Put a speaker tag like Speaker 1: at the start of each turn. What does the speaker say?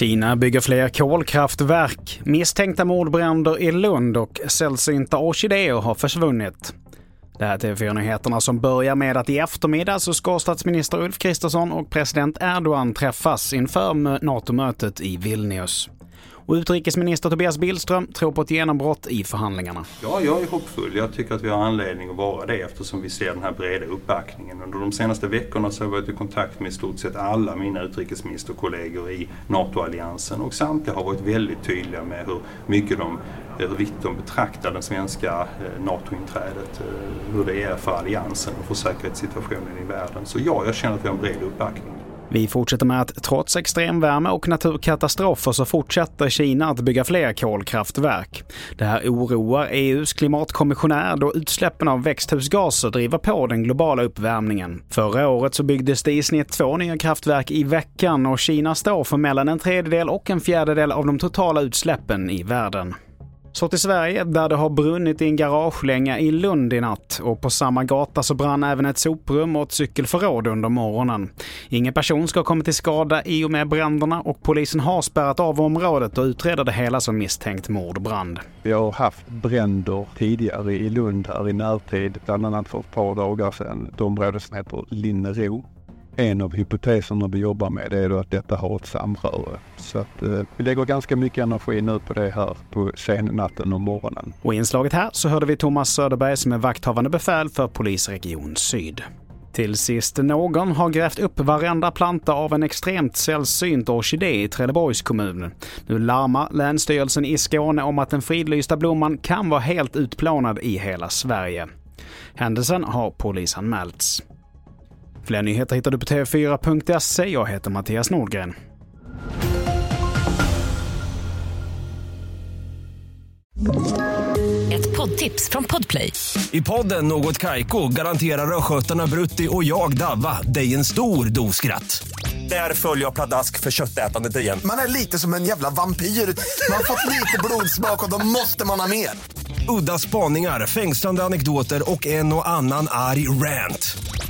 Speaker 1: Kina bygger fler kolkraftverk. Misstänkta mordbränder i Lund och sällsynta orkidéer har försvunnit. Det här är TV4-nyheterna som börjar med att i eftermiddag så ska statsminister Ulf Kristersson och president Erdogan träffas inför NATO-mötet i Vilnius. Och utrikesminister Tobias Billström tror på ett genombrott i förhandlingarna.
Speaker 2: Ja, jag är hoppfull. Jag tycker att vi har anledning att vara det eftersom vi ser den här breda uppbackningen. Under de senaste veckorna så har jag varit i kontakt med i stort sett alla mina utrikesministerkollegor i NATO-alliansen och samtliga har varit väldigt tydliga med hur mycket de hur viktigt de betraktar det svenska eh, NATO-inträdet, eh, hur det är för alliansen och för säkerhetssituationen i världen. Så ja, jag känner att vi har en bred uppbackning.
Speaker 1: Vi fortsätter med att trots extremvärme och naturkatastrofer så fortsätter Kina att bygga fler kolkraftverk. Det här oroar EUs klimatkommissionär då utsläppen av växthusgaser driver på den globala uppvärmningen. Förra året så byggdes det i snitt två nya kraftverk i veckan och Kina står för mellan en tredjedel och en fjärdedel av de totala utsläppen i världen. Så till Sverige, där det har brunnit i en garagelänga i Lund i natt. Och på samma gata så brann även ett soprum och ett cykelförråd under morgonen. Ingen person ska ha kommit till skada i och med bränderna och polisen har spärrat av området och utreder det hela som misstänkt mordbrand.
Speaker 3: Vi har haft bränder tidigare i Lund här i närtid, bland annat för ett par dagar sedan. Ett område som heter Linnero. En av hypoteserna vi jobbar med är då att detta har ett samröre. Så att, eh, vi lägger ganska mycket energi nu på det här på sennatten och morgonen.
Speaker 1: Och i inslaget här så hörde vi Thomas Söderberg som är vakthavande befäl för Polisregion Syd. Till sist, någon har grävt upp varenda planta av en extremt sällsynt orkidé i Trelleborgs kommun. Nu larmar Länsstyrelsen i Skåne om att den fridlysta blomman kan vara helt utplånad i hela Sverige. Händelsen har polisanmälts. Fler nyheter hittar du på tv4.se. Jag heter Mattias Nordgren.
Speaker 4: Ett poddtips från Podplay.
Speaker 5: I podden Något Kaiko garanterar östgötarna Brutti och jag, Davva, dig en stor dos skratt. Där följer jag pladask för köttätandet igen.
Speaker 6: Man är lite som en jävla vampyr. Man har fått lite blodsmak och då måste man ha mer.
Speaker 5: Udda spaningar, fängslande anekdoter och en och annan arg rant.